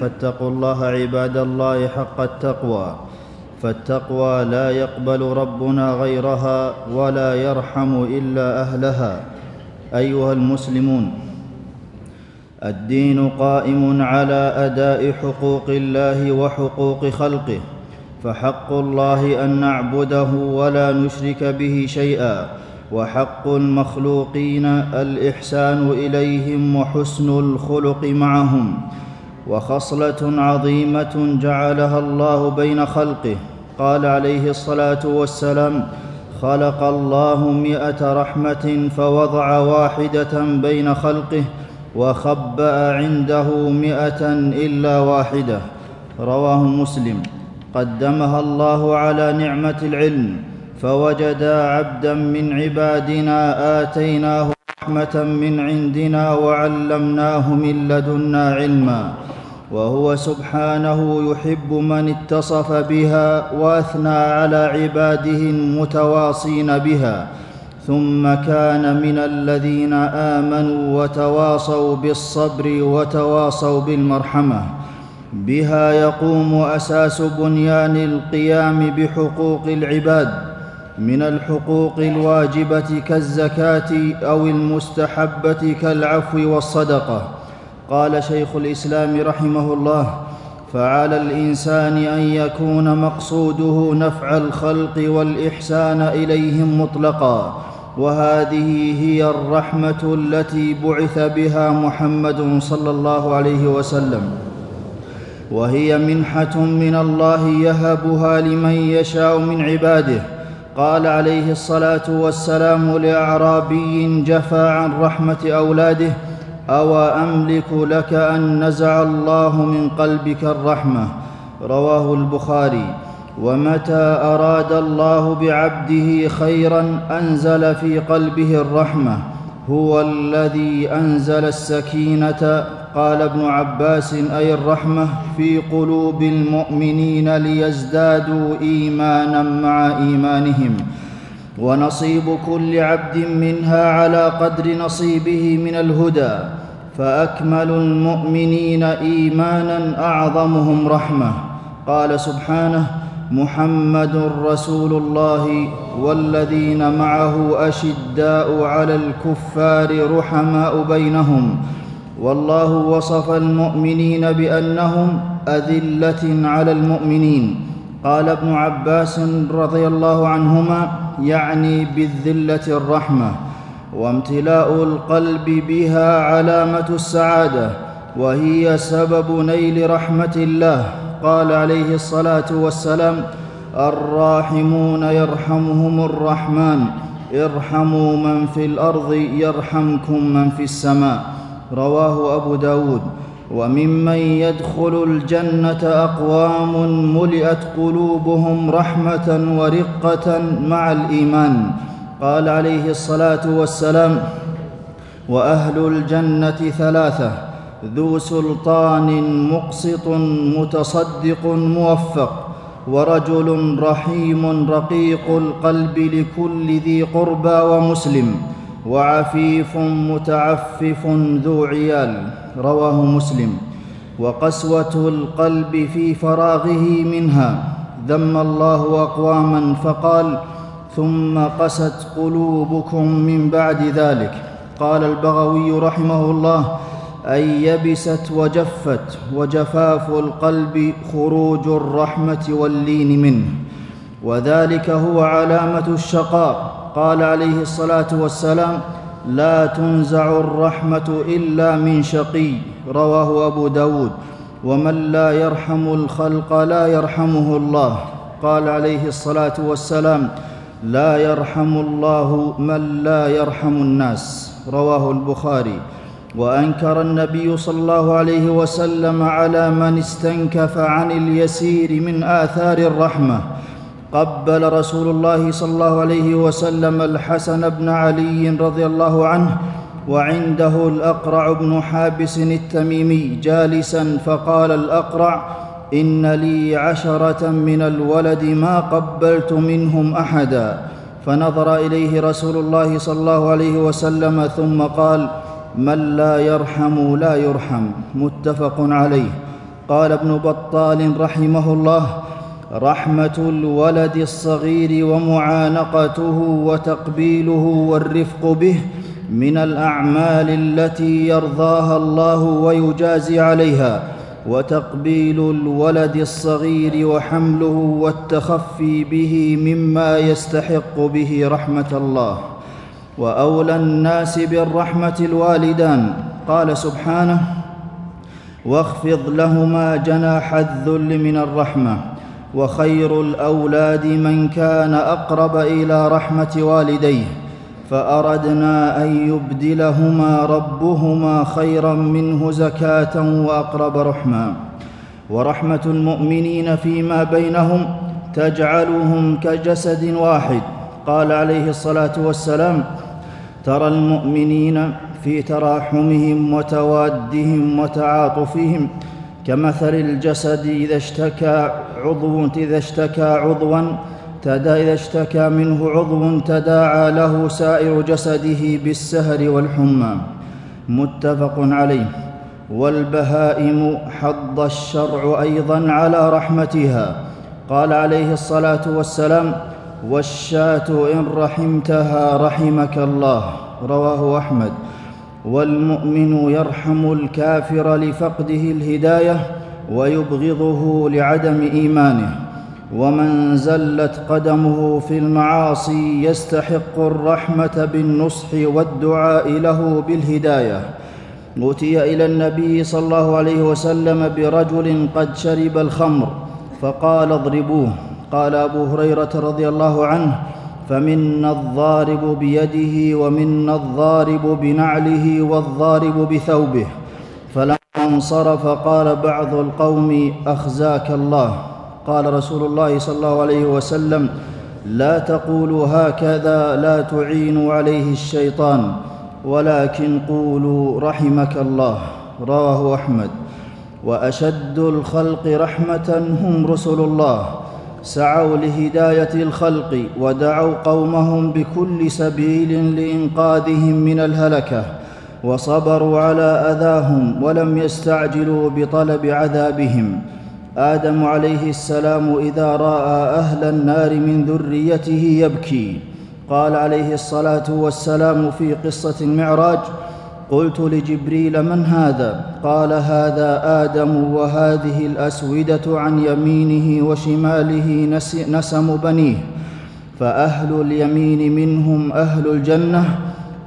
فاتقوا الله عباد الله حق التقوى. فالتقوى لا يقبل ربنا غيرها ولا يرحم إلا أهلها. أيها المسلمون الدين قائم على أداء حقوق الله وحقوق خلقه فحق الله أن نعبده ولا نشرك به شيئا وحق المخلوقين الإحسان إليهم وحسن الخلق معهم. وخصلة عظيمة جعلها الله بين خلقه. قال عليه الصلاة والسلام خلق الله مائه رحمة فوضع واحدة بين خلقه وخبأ عنده مائه إلا واحدة. رواه مسلم. قدمها الله على نعمة العلم فوجدا عبدا من عبادنا آتيناه رحمة من عندنا وعلمناه من لدنا علما وهو سبحانه يحب من اتصف بها وأثنى على عباده المتواصين بها ثم كان من الذين آمنوا وتواصوا بالصبر وتواصوا بالمرحمة. بها يقوم أساس بنيان القيام بحقوق العباد. من الحقوق الواجبة كالزكاة أو المستحبة كالعفو والصدقة. قال شيخ الإسلام رحمه الله فعلى الإنسان أن يكون مقصوده نفع الخلق والإحسان إليهم مطلقا. وهذه هي الرحمة التي بعث بها محمد صلى الله عليه وسلم. وهي منحة من الله يهبها لمن يشاء من عباده. قال عليه الصلاة والسلام لأعرابي جفى عن رحمة أولاده أو أملك لك أن نزع الله من قلبك الرحمة؟ رواه البخاري. ومتى أراد الله بعبده خيرا أنزل في قلبه الرحمة؟ هو الذي أنزل السكينة. قال ابن عباس أي الرحمة في قلوب المؤمنين ليزدادوا إيمانا مع إيمانهم. ونصيب كل عبد منها على قدر نصيبه من الهدى. فأكمل المؤمنين إيمانا أعظمهم رحمة. قال سبحانه محمد رسول الله والذين معه أشداء على الكفار رحماء بينهم. والله وصف المؤمنين بأنهم أذلة على المؤمنين. قال ابن عباس رضي الله عنهما يعني بالذلة الرحمة وامتلاء القلب بها علامة السعادة وهي سبب نيل رحمة الله. قال عليه الصلاة والسلام الراحمون يرحمهم الرحمن ارحموا من في الأرض يرحمكم من في السماء. رواه أبو داود. وممن يدخل الجنة أقوام ملئت قلوبهم رحمة ورقة مع الإيمان. قال عليه الصلاة والسلام وأهل الجنة ثلاثة ذو سلطان مقسط متصدق موفق ورجل رحيم رقيق القلب لكل ذي قربى ومسلم وعفيف متعفف ذو عيال رواه مسلم. وقسوة القلب في فراغه منها ذم الله أقواما فقال ثم قست قلوبكم من بعد ذلك قال البغوي رحمه الله أي يبست وجفت وجفاف القلب خروج الرحمة واللين منه. وذلك هو علامة الشقاء. قال عليه الصلاة والسلام لا تنزع الرحمة إلا من شقي. رواه أبو داود ومن لا يرحم الخلق لا يرحمه الله. قال عليه الصلاة والسلام لا يرحم الله من لا يرحم الناس. رواه البخاري. وأنكر النبي صلى الله عليه وسلم على من استنكف عن اليسير من آثار الرحمة. قبل رسول الله صلى الله عليه وسلم الحسن بن علي رضي الله عنه وعنده الأقرع بن حابس التميمي جالسا فقال الأقرع إن لي عشرة من الولد ما قبلت منهم احدا. فنظر إليه رسول الله صلى الله عليه وسلم ثم قال من لا يرحم لا يرحم متفق عليه. قال ابن بطال رحمه الله رحمة الولد الصغير ومعانقته وتقبيله والرفق به من الأعمال التي يرضاها الله ويجازي عليها وتقبيل الولد الصغير وحمله والتخفي به مما يستحق به رحمة الله. وأولى الناس بالرحمة الوالدان. قال سبحانه واخفض لهما جناح الذل من الرحمة وخير الأولاد من كان أقرب إلى رحمة والديه. فأردنا أن يبدلهما ربهما خيرا منه زكاة وأقرب رحما ورحمة المؤمنين فيما بينهم تجعلهم كجسد واحد. قال عليه الصلاة والسلام ترى المؤمنين في تراحمهم وتوادهم وتعاطفهم كمثل الجسد إذا اشتكى عضو إذا اشتكى عضوا تدا إذا اشتكى منه عضو تداعى له سائر جسده بالسهر والحمى. متفق عليه. والبهائم حض الشرع أيضا على رحمتها. قال عليه الصلاة والسلام والشاة إن رحمتها رحمك الله رواه أحمد. والمؤمن يرحم الكافر لفقده الهداية ويبغضه لعدم إيمانه. ومن زلت قدمه في المعاصي يستحق الرحمة بالنصح والدعاء له بالهداية. أوتي إلى النبي صلى الله عليه وسلم برجل قد شرب الخمر فقال اضربوه. قال أبو هريرة رضي الله عنه فمنا الضارب بيده ومنا الضارب بنعله والضارب بثوبه فلما انصرف قال بعض القوم أخزاك الله قال رسول الله صلى الله عليه وسلم لا تقولوا هكذا لا تعينوا عليه الشيطان ولكن قولوا رحمك الله رواه أحمد. وأشد الخلق رحمة هم رسل الله سعوا لهداية الخلق ودعوا قومهم بكل سبيل لإنقاذهم من الهلكة وصبروا على أذاهم ولم يستعجلوا بطلب عذابهم. آدم عليه السلام إذا رأى أهل النار من ذريته يبكي. قال عليه الصلاة والسلام في قصة المعراج قلت لجبريل من هذا؟ قال هذا آدم وهذه الأسودة عن يمينه وشماله نسم بنيه فأهل اليمين منهم أهل الجنة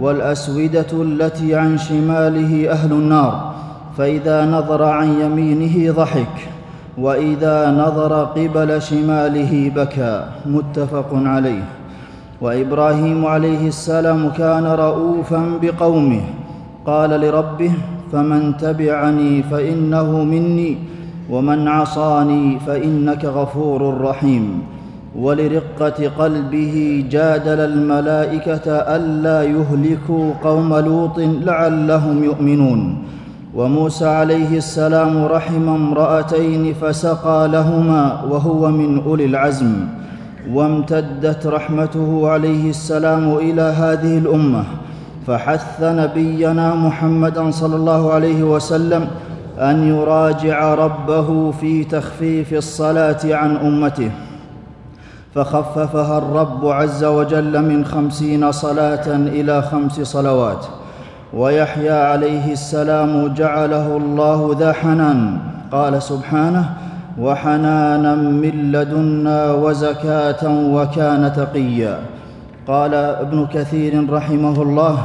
والأسودة التي عن شماله أهل النار فإذا نظر عن يمينه ضحك وإذا نظر قبل شماله بكى متفق عليه. وإبراهيم عليه السلام كان رؤوفا بقومه. قال لربه فمن تبعني فإنه مني ومن عصاني فإنك غفور رحيم ولرقة قلبه جادل الملائكة ألا يهلكوا قوم لوط لعلهم يؤمنون وموسى عليه السلام رحم امرأتين فسقى لهما وهو من أولي العزم وامتدت رحمته عليه السلام إلى هذه الأمة فحث نبينا محمدا صلى الله عليه وسلم أن يراجع ربه في تخفيف الصلاة عن أمته. فخففها الرب عز وجل من خمسين صلاة إلى خمس صلوات. ويحيى عليه السلام جعله الله ذا حنان. قال سبحانه وحنانا من لدنا وزكاة وكان تقيا. قال ابن كثير رحمه الله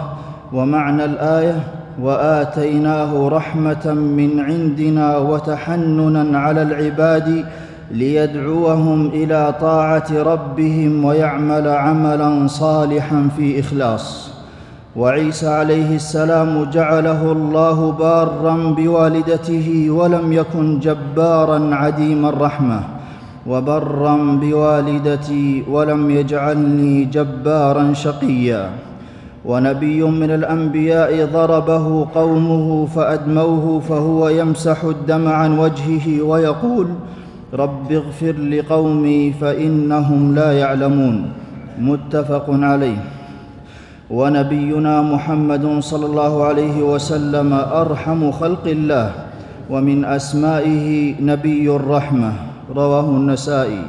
ومعنى الآية وآتيناه رحمة من عندنا وتحننا على العباد ليدعوهم إلى طاعة ربهم ويعمل عملا صالحا في إخلاص. وعيسى عليه السلام جعله الله بارا بوالدته ولم يكن جبارا عديم الرحمة. وبرا بوالدتي ولم يجعلني جبارا شقيا. ونبي من الأنبياء ضربه قومه فأدموه فهو يمسح الدم عن وجهه ويقول رب اغفر لقومي فإنهم لا يعلمون. متفق عليه. ونبينا محمد صلى الله عليه وسلم أرحم خلق الله ومن أسمائه نبي الرحمة. رواه النسائي.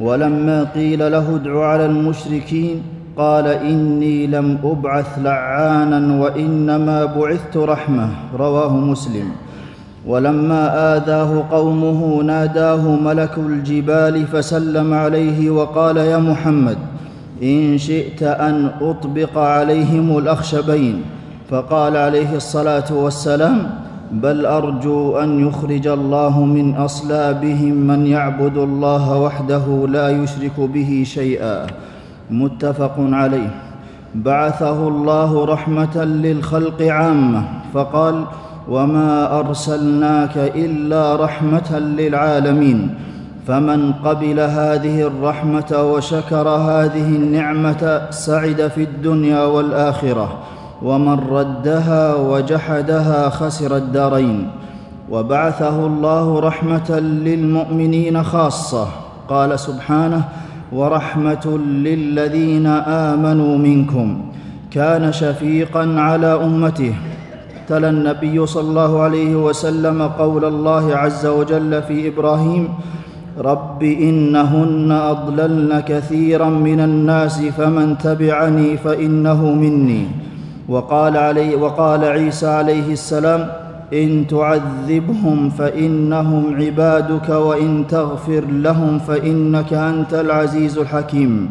ولما قيل له ادع على المشركين قال إني لم أبعث لعانا وإنما بعثت رحمة. رواه مسلم. ولما آذاه قومه ناداه ملك الجبال فسلم عليه وقال يا محمد إن شئت أن أطبق عليهم الأخشبين. فقال عليه الصلاة والسلام بل أرجو أن يخرج الله من أصلابهم من يعبد الله وحده لا يشرك به شيئا. متفق عليه. بعثه الله رحمة للخلق عامة. فقال وما أرسلناك إلا رحمة للعالمين. فمن قبل هذه الرحمة وشكر هذه النعمة سعد في الدنيا والآخرة. ومن ردها وجحدها خسر الدارين. وبعثه الله رحمة للمؤمنين خاصة. قال سبحانه ورحمة للذين آمنوا منكم. كان شفيقا على أمته. تلا النبي صلى الله عليه وسلم قول الله عز وجل في إبراهيم رب إنهن أضللن كثيرا من الناس فمن تبعني فإنه مني. وقال, علي وقال عيسى عليه السلام إن تعذبهم فإنهم عبادك وإن تغفر لهم فإنك أنت العزيز الحكيم.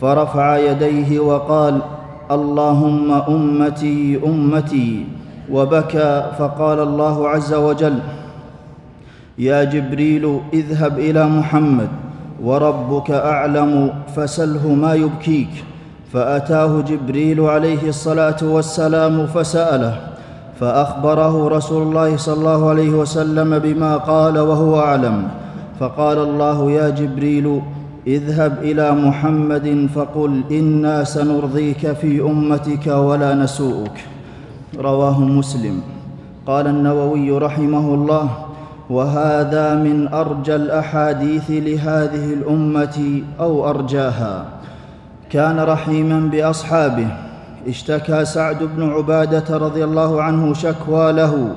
فرفع يديه وقال اللهم أمتي أمتي. وبكى فقال الله عز وجل يا جبريل اذهب إلى محمد وربك أعلم فسله ما يبكيك. فأتاه جبريل عليه الصلاة والسلام فسأله فأخبره رسول الله صلى الله عليه وسلم بما قال وهو أعلم. فقال الله يا جبريل اذهب إلى محمد فقل إنا سنرضيك في أمتك ولا نسوءك. رواه مسلم. قال النووي رحمه الله وهذا من أرجى الأحاديث لهذه الأمة أو أرجاها. كان رحيما بأصحابه. اشتكى سعد بن عبادة رضي الله عنه شكوى له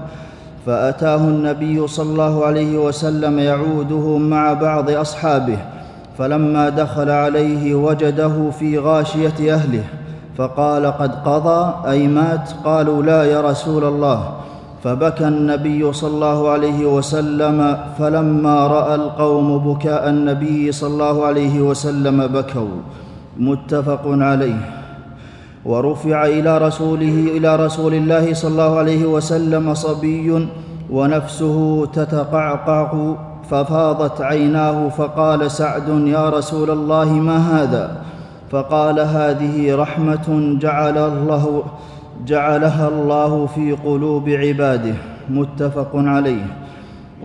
فأتاه النبي صلى الله عليه وسلم يعوده مع بعض أصحابه فلما دخل عليه وجده في غاشية أهله فقال قد قضى أي مات؟ قالوا لا يا رسول الله. فبكى النبي صلى الله عليه وسلم فلما رأى القوم بكاء النبي صلى الله عليه وسلم بكوا. متفق عليه. ورفع إلى رسوله إلى رسول الله صلى الله عليه وسلم صبي ونفسه تتقعقع ففاضت عيناه فقال سعد يا رسول الله ما هذا؟ فقال هذه رحمة جعل الله جعلها الله في قلوب عباده. متفق عليه.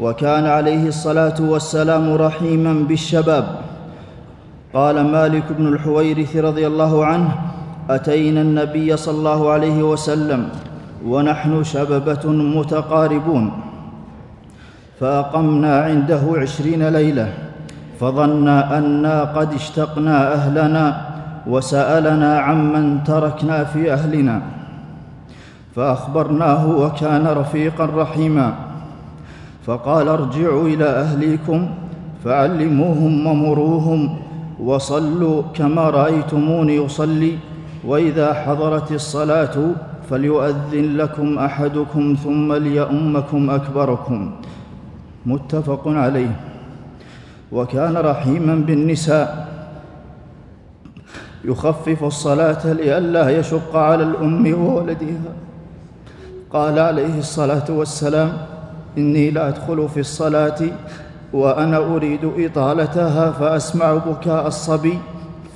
وكان عليه الصلاة والسلام رحيما بالشباب. قال مالك بن الحويرث رضي الله عنه أتينا النبي صلى الله عليه وسلم ونحن شببه متقاربون فأقمنا عنده عشرين ليلة فظنا أنا قد اشتقنا أهلنا وسألنا عمن تركنا في أهلنا فأخبرناه وكان رفيقا رحيما فقال ارجعوا إلى أهليكم فعلموهم ومروهم وصلوا كما رايتموني اصلي وإذا حضرت الصلاة فليؤذن لكم أحدكم ثم ليؤمكم أكبركم. متفق عليه. وكان رحيما بالنساء. يخفف الصلاة لئلا يشق على الأم وولدها. قال عليه الصلاة والسلام إني لا أدخل في الصلاة وأنا أريد إطالتها فأسمع بكاء الصبي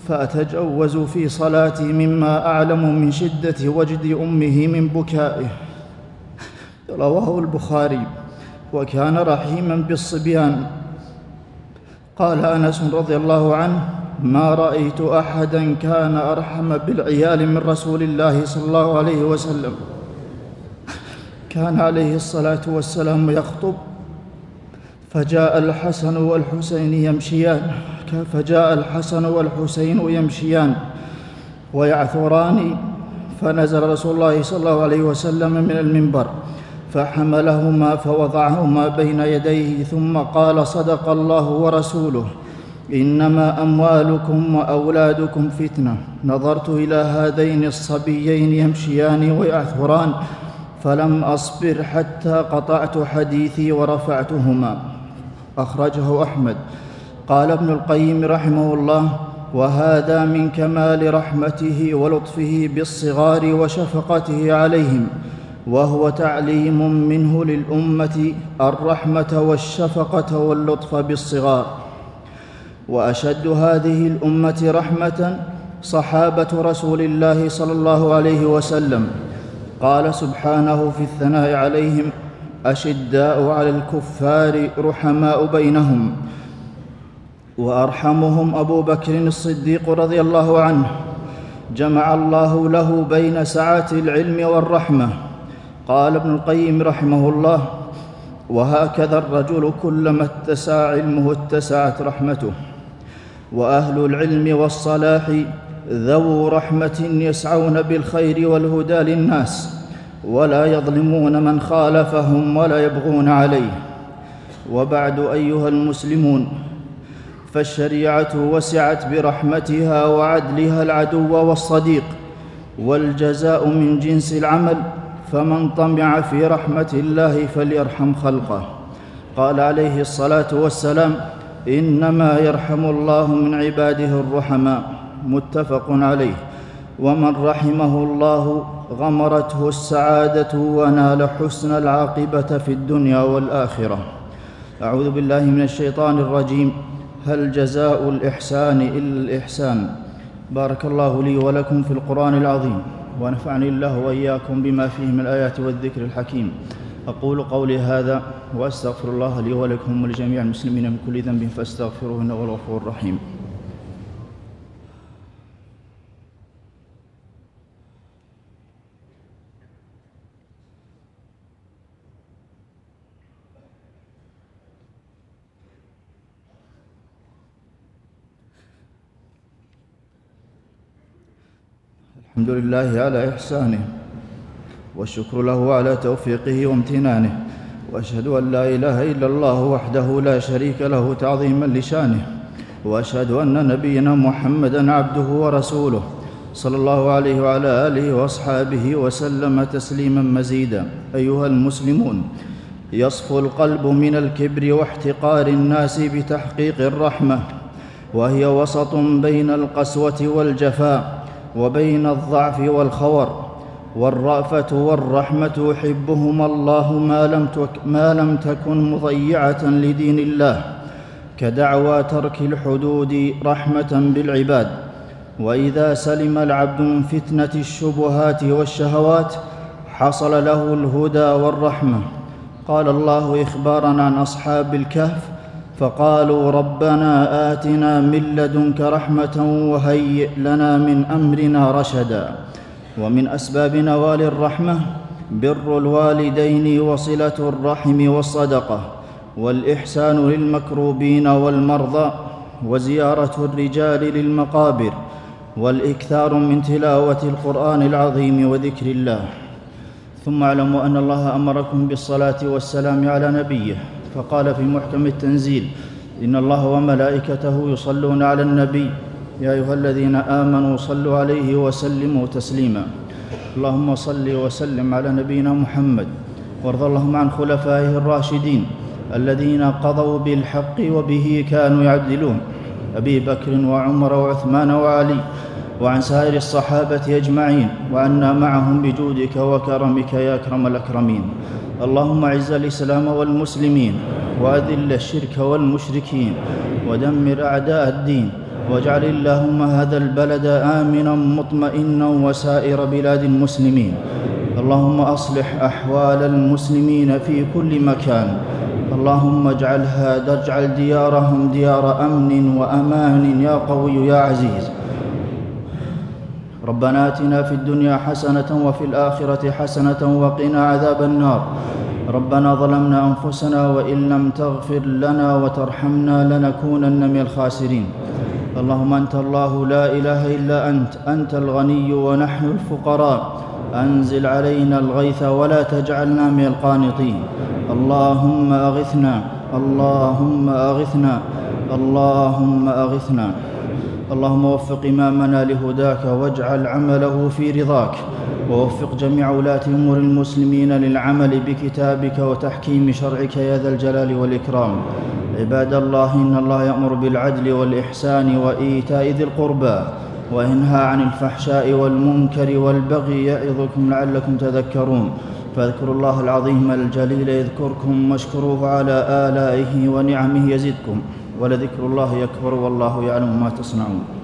فأتجوز في صلاتي مما أعلم من شدة وجد أمه من بكائه. رواه البخاري. وكان رحيما بالصبيان. قال أنس رضي الله عنه ما رأيت أحدا كان أرحم بالعيال من رسول الله صلى الله عليه وسلم. كان عليه الصلاة والسلام يخطب فجاء الحسن والحسين يمشيان. فجاء الحسن والحسين يمشيان. ويعثران فنزل رسول الله صلى الله عليه وسلم من المنبر. فحملهما فوضعهما بين يديه ثم قال صدق الله ورسوله. إنما أموالكم وأولادكم فتنة. نظرت إلى هذين الصبيين يمشيان ويعثران. فلم أصبر حتى قطعت حديثي ورفعتهما. أخرجه أحمد. قال ابن القيم رحمه الله وهذا من كمال رحمته ولطفه بالصغار وشفقته عليهم وهو تعليم منه للأمة الرحمة والشفقة واللطف بالصغار. وأشد هذه الأمة رحمة صحابة رسول الله صلى الله عليه وسلم. قال سبحانه في الثناء عليهم أشداء على الكفار رحماء بينهم وأرحمهم أبو بكر الصديق رضي الله عنه جمع الله له بين سعه العلم والرحمة. قال ابن القيم رحمه الله وهكذا الرجل كلما اتسع علمه اتسعت رحمته وأهل العلم والصلاح ذو رحمة يسعون بالخير والهدى للناس. ولا يظلمون من خالفهم ولا يبغون عليه. وبعد أيها المسلمون فالشريعة وسعت برحمتها وعدلها العدو والصديق والجزاء من جنس العمل فمن طمع في رحمة الله فليرحم خلقه. قال عليه الصلاة والسلام إنما يرحم الله من عباده الرحماء. متفق عليه. ومن رحمه الله غمرته السعادة ونال حسن العاقبة في الدنيا والآخرة. أعوذ بالله من الشيطان الرجيم. هل جزاء الإحسان إلا الإحسان؟ بارك الله لي ولكم في القرآن العظيم. ونفعني الله وإياكم بما فيه من الآيات والذكر الحكيم. أقول قولي هذا وأستغفر الله لي ولكم ولجميع المسلمين من كل ذنب فاستغفروه إنه الغفور الرحيم. الحمد لله على إحسانه والشكر له على توفيقه وامتنانه وأشهد أن لا إله إلا الله وحده لا شريك له تعظيما لشانه وأشهد أن نبينا محمدا عبده ورسوله صلى الله عليه وعلى آله وأصحابه وسلم تسليما مزيدا. أيها المسلمون يصفو القلب من الكبر واحتقار الناس بتحقيق الرحمة وهي وسط بين القسوة والجفاء وبين الضعف والخور والرأفة والرحمة يحبهما الله ما لم, تك ما لم تكن مضيعة لدين الله كدعوى ترك الحدود رحمة بالعباد. وإذا سلم العبد من فتنة الشبهات والشهوات حصل له الهدى والرحمة. قال الله إخبارا عن أصحاب الكهف فقالوا ربنا آتنا من لدنك رحمة وهيئ لنا من أمرنا رشدا ومن اسباب نوال الرحمه بر الوالدين وصلة الرحم والصدقة والإحسان للمكروبين والمرضى وزيارة الرجال للمقابر والإكثار من تلاوة القرآن العظيم وذكر الله. ثم اعلموا أن الله أمركم بالصلاة والسلام على نبيه. فقال في محكم التنزيل إن الله وملائكته يصلون على النبي يا أيها الذين آمنوا صلوا عليه وسلموا تسليما. اللهم صل وسلم على نبينا محمد وارض اللهم عن خلفائه الراشدين الذين قضوا بالحق وبه كانوا يعدلون. أبي بكر وعمر وعثمان وعلي وعن سائر الصحابة أجمعين وعنا معهم بجودك وكرمك يا أكرم الأكرمين. اللهم أعز الإسلام والمسلمين وأذل الشرك والمشركين ودمر أعداء الدين واجعل اللهم هذا البلد آمنا مطمئنا وسائر بلاد المسلمين. اللهم أصلح أحوال المسلمين في كل مكان. اللهم اجعلها اجعل ديارهم ديار أمن وأمان يا قوي يا عزيز. ربنا آتنا في الدنيا حسنة وفي الآخرة حسنة وقنا عذاب النار. ربنا ظلمنا أنفسنا وإن لم تغفر لنا وترحمنا لنكونن من الخاسرين. اللهم أنت الله لا إله إلا أنت أنت الغني ونحن الفقراء. أنزل علينا الغيث ولا تجعلنا من القانطين. اللهم أغثنا اللهم أغثنا اللهم أغثنا. اللهم وفق إمامنا لهداك واجعل عمله في رضاك ووفق جميع ولاة أمور المسلمين للعمل بكتابك وتحكيم شرعك يا ذا الجلال والإكرام. عباد الله إن الله يأمر بالعدل والإحسان وإيتاء ذي القربى وينهى عن الفحشاء والمنكر والبغي يعظكم لعلكم تذكرون. فاذكروا الله العظيم الجليل يذكركم واشكروه على آلائه ونعمه يزدكم. ولذكر الله يكبر والله يعلم ما تصنعون.